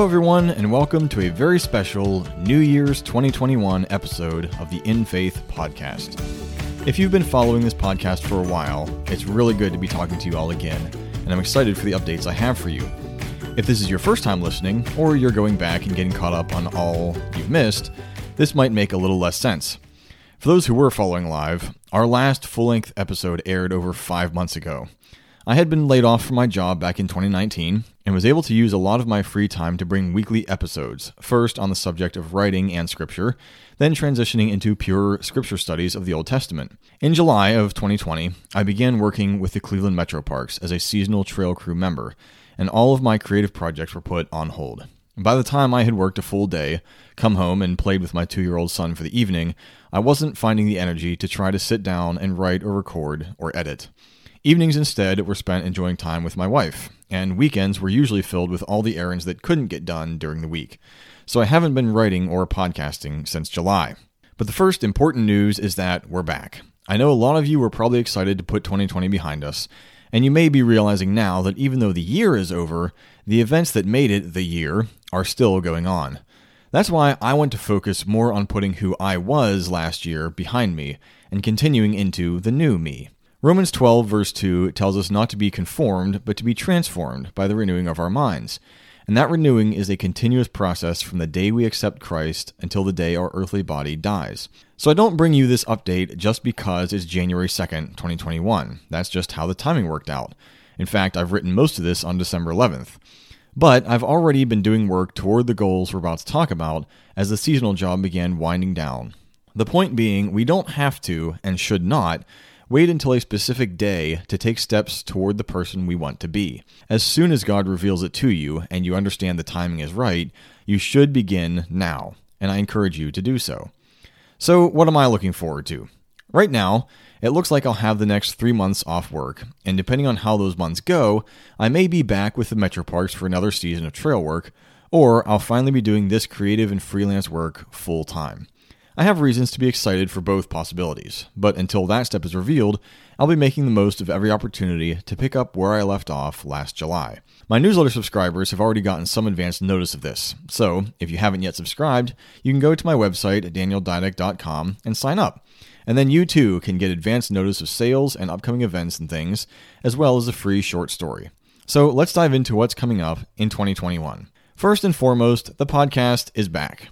Hello, everyone, and welcome to a very special New Year's 2021 episode of the In Faith podcast. If you've been following this podcast for a while, it's really good to be talking to you all again, and I'm excited for the updates I have for you. If this is your first time listening, or you're going back and getting caught up on all you've missed, this might make a little less sense. For those who were following live, our last full length episode aired over five months ago. I had been laid off from my job back in 2019 and was able to use a lot of my free time to bring weekly episodes, first on the subject of writing and scripture, then transitioning into pure scripture studies of the Old Testament. In July of 2020, I began working with the Cleveland Metro Parks as a seasonal trail crew member, and all of my creative projects were put on hold. By the time I had worked a full day, come home, and played with my two year old son for the evening, I wasn't finding the energy to try to sit down and write or record or edit. Evenings instead were spent enjoying time with my wife, and weekends were usually filled with all the errands that couldn't get done during the week. So I haven't been writing or podcasting since July. But the first important news is that we're back. I know a lot of you were probably excited to put 2020 behind us, and you may be realizing now that even though the year is over, the events that made it the year are still going on. That's why I want to focus more on putting who I was last year behind me and continuing into the new me. Romans 12, verse 2 tells us not to be conformed, but to be transformed by the renewing of our minds. And that renewing is a continuous process from the day we accept Christ until the day our earthly body dies. So I don't bring you this update just because it's January 2nd, 2021. That's just how the timing worked out. In fact, I've written most of this on December 11th. But I've already been doing work toward the goals we're about to talk about as the seasonal job began winding down. The point being, we don't have to, and should not, Wait until a specific day to take steps toward the person we want to be. As soon as God reveals it to you and you understand the timing is right, you should begin now, and I encourage you to do so. So, what am I looking forward to? Right now, it looks like I'll have the next three months off work, and depending on how those months go, I may be back with the Metro Parks for another season of trail work, or I'll finally be doing this creative and freelance work full time. I have reasons to be excited for both possibilities, but until that step is revealed, I'll be making the most of every opportunity to pick up where I left off last July. My newsletter subscribers have already gotten some advance notice of this, so if you haven't yet subscribed, you can go to my website at and sign up. And then you too can get advance notice of sales and upcoming events and things, as well as a free short story. So let's dive into what's coming up in 2021. First and foremost, the podcast is back.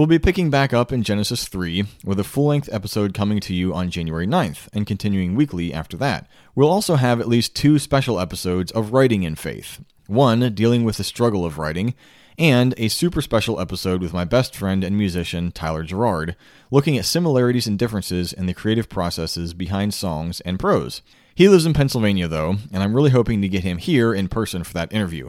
We'll be picking back up in Genesis 3 with a full length episode coming to you on January 9th and continuing weekly after that. We'll also have at least two special episodes of Writing in Faith one dealing with the struggle of writing, and a super special episode with my best friend and musician Tyler Gerard, looking at similarities and differences in the creative processes behind songs and prose. He lives in Pennsylvania, though, and I'm really hoping to get him here in person for that interview.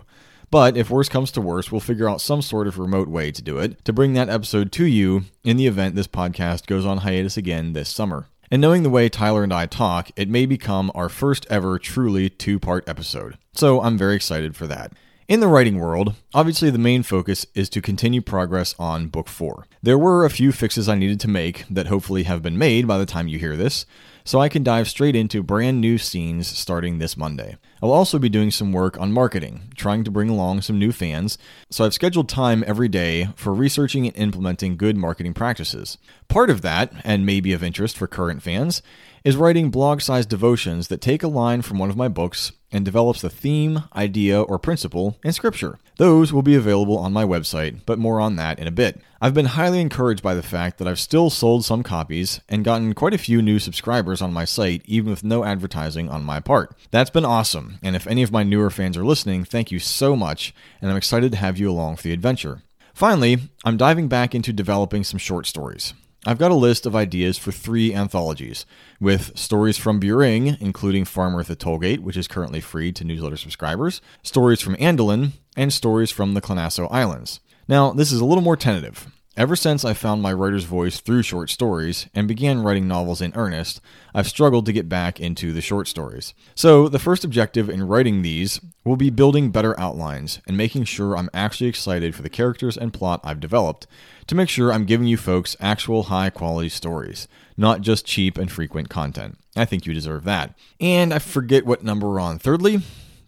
But if worse comes to worse, we'll figure out some sort of remote way to do it to bring that episode to you in the event this podcast goes on hiatus again this summer. And knowing the way Tyler and I talk, it may become our first ever truly two part episode. So I'm very excited for that. In the writing world, obviously the main focus is to continue progress on Book 4. There were a few fixes I needed to make that hopefully have been made by the time you hear this, so I can dive straight into brand new scenes starting this Monday. I'll also be doing some work on marketing, trying to bring along some new fans, so I've scheduled time every day for researching and implementing good marketing practices. Part of that, and maybe of interest for current fans, is writing blog sized devotions that take a line from one of my books and develops the theme, idea, or principle in Scripture. Those will be available on my website, but more on that in a bit. I've been highly encouraged by the fact that I've still sold some copies and gotten quite a few new subscribers on my site, even with no advertising on my part. That's been awesome, and if any of my newer fans are listening, thank you so much, and I'm excited to have you along for the adventure. Finally, I'm diving back into developing some short stories. I've got a list of ideas for three anthologies, with stories from Buring, including Farmer at the Tollgate, which is currently free to newsletter subscribers, stories from Andaluin, and stories from the Clenasso Islands. Now, this is a little more tentative. Ever since I found my writer's voice through short stories and began writing novels in earnest, I've struggled to get back into the short stories. So, the first objective in writing these will be building better outlines and making sure I'm actually excited for the characters and plot I've developed to make sure I'm giving you folks actual high quality stories, not just cheap and frequent content. I think you deserve that. And I forget what number we're on. Thirdly,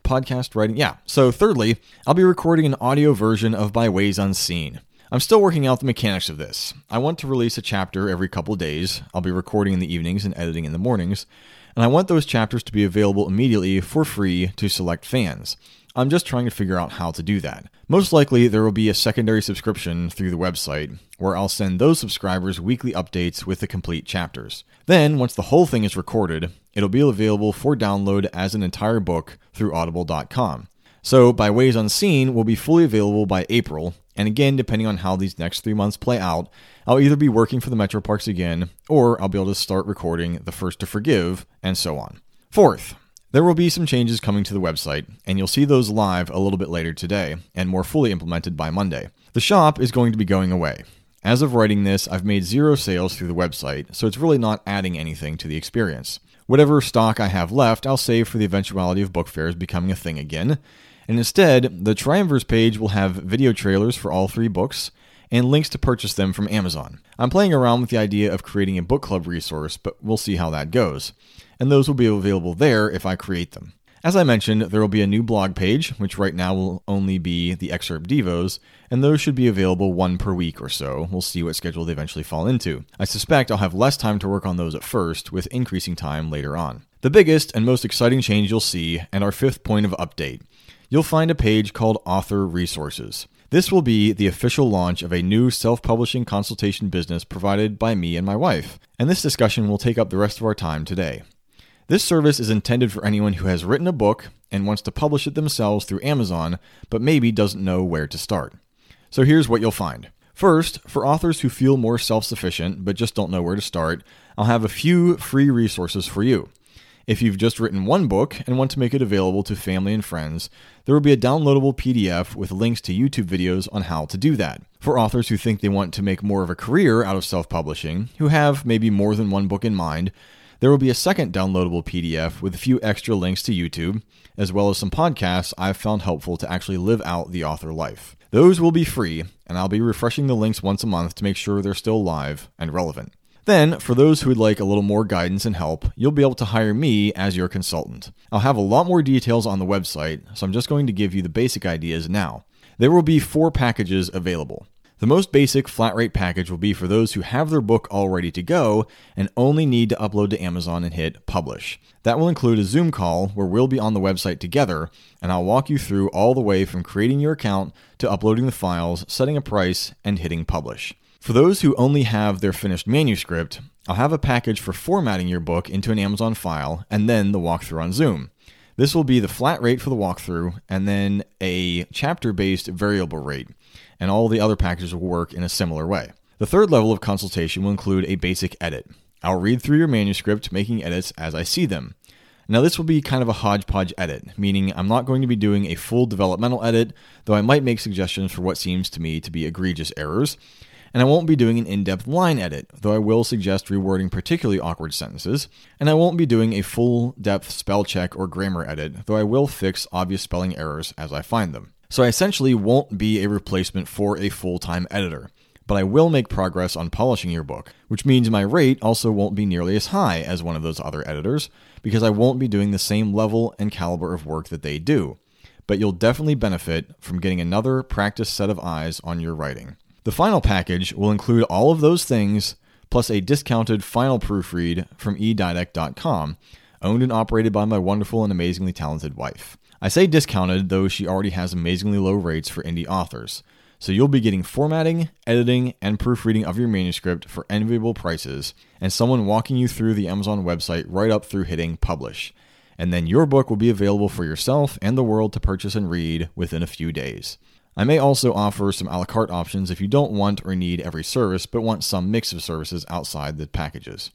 podcast writing. Yeah. So, thirdly, I'll be recording an audio version of By Ways Unseen. I'm still working out the mechanics of this. I want to release a chapter every couple days. I'll be recording in the evenings and editing in the mornings. And I want those chapters to be available immediately for free to select fans. I'm just trying to figure out how to do that. Most likely, there will be a secondary subscription through the website where I'll send those subscribers weekly updates with the complete chapters. Then, once the whole thing is recorded, it'll be available for download as an entire book through audible.com. So, By Ways Unseen will be fully available by April, and again, depending on how these next three months play out, I'll either be working for the Metro Parks again, or I'll be able to start recording The First to Forgive, and so on. Fourth, there will be some changes coming to the website, and you'll see those live a little bit later today, and more fully implemented by Monday. The shop is going to be going away. As of writing this, I've made zero sales through the website, so it's really not adding anything to the experience. Whatever stock I have left, I'll save for the eventuality of book fairs becoming a thing again, and instead, the Triumvirs page will have video trailers for all three books and links to purchase them from Amazon. I'm playing around with the idea of creating a book club resource, but we'll see how that goes. And those will be available there if I create them. As I mentioned, there will be a new blog page, which right now will only be the excerpt devos, and those should be available one per week or so. We'll see what schedule they eventually fall into. I suspect I'll have less time to work on those at first, with increasing time later on. The biggest and most exciting change you'll see, and our fifth point of update, you'll find a page called Author Resources. This will be the official launch of a new self publishing consultation business provided by me and my wife, and this discussion will take up the rest of our time today. This service is intended for anyone who has written a book and wants to publish it themselves through Amazon, but maybe doesn't know where to start. So here's what you'll find. First, for authors who feel more self sufficient but just don't know where to start, I'll have a few free resources for you. If you've just written one book and want to make it available to family and friends, there will be a downloadable PDF with links to YouTube videos on how to do that. For authors who think they want to make more of a career out of self publishing, who have maybe more than one book in mind, there will be a second downloadable PDF with a few extra links to YouTube, as well as some podcasts I've found helpful to actually live out the author life. Those will be free, and I'll be refreshing the links once a month to make sure they're still live and relevant. Then, for those who would like a little more guidance and help, you'll be able to hire me as your consultant. I'll have a lot more details on the website, so I'm just going to give you the basic ideas now. There will be four packages available. The most basic flat rate package will be for those who have their book all ready to go and only need to upload to Amazon and hit publish. That will include a Zoom call where we'll be on the website together, and I'll walk you through all the way from creating your account to uploading the files, setting a price, and hitting publish. For those who only have their finished manuscript, I'll have a package for formatting your book into an Amazon file and then the walkthrough on Zoom. This will be the flat rate for the walkthrough and then a chapter based variable rate, and all the other packages will work in a similar way. The third level of consultation will include a basic edit. I'll read through your manuscript, making edits as I see them. Now, this will be kind of a hodgepodge edit, meaning I'm not going to be doing a full developmental edit, though I might make suggestions for what seems to me to be egregious errors and I won't be doing an in depth line edit, though I will suggest rewording particularly awkward sentences, and I won't be doing a full depth spell check or grammar edit, though I will fix obvious spelling errors as I find them. So I essentially won't be a replacement for a full time editor. But I will make progress on polishing your book, which means my rate also won't be nearly as high as one of those other editors, because I won't be doing the same level and caliber of work that they do. But you'll definitely benefit from getting another practice set of eyes on your writing. The final package will include all of those things plus a discounted final proofread from edidact.com, owned and operated by my wonderful and amazingly talented wife. I say discounted, though she already has amazingly low rates for indie authors. So you'll be getting formatting, editing, and proofreading of your manuscript for enviable prices, and someone walking you through the Amazon website right up through hitting publish. And then your book will be available for yourself and the world to purchase and read within a few days. I may also offer some a la carte options if you don't want or need every service, but want some mix of services outside the packages.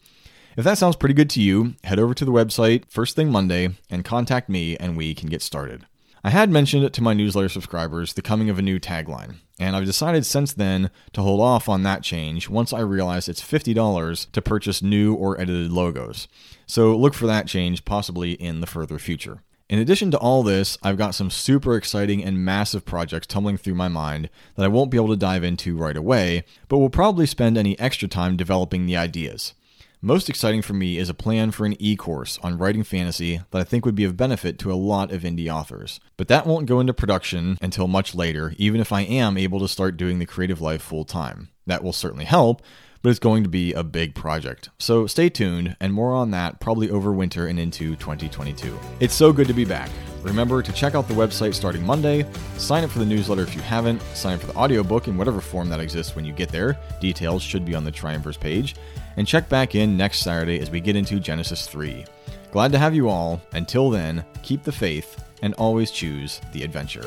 If that sounds pretty good to you, head over to the website first thing Monday and contact me, and we can get started. I had mentioned to my newsletter subscribers the coming of a new tagline, and I've decided since then to hold off on that change once I realize it's $50 to purchase new or edited logos. So look for that change possibly in the further future. In addition to all this, I've got some super exciting and massive projects tumbling through my mind that I won't be able to dive into right away, but will probably spend any extra time developing the ideas. Most exciting for me is a plan for an e course on writing fantasy that I think would be of benefit to a lot of indie authors. But that won't go into production until much later, even if I am able to start doing the creative life full time. That will certainly help, but it's going to be a big project. So stay tuned, and more on that probably over winter and into 2022. It's so good to be back. Remember to check out the website starting Monday, sign up for the newsletter if you haven't, sign up for the audiobook in whatever form that exists when you get there. Details should be on the Triumvir's page. And check back in next Saturday as we get into Genesis 3. Glad to have you all. Until then, keep the faith and always choose the adventure.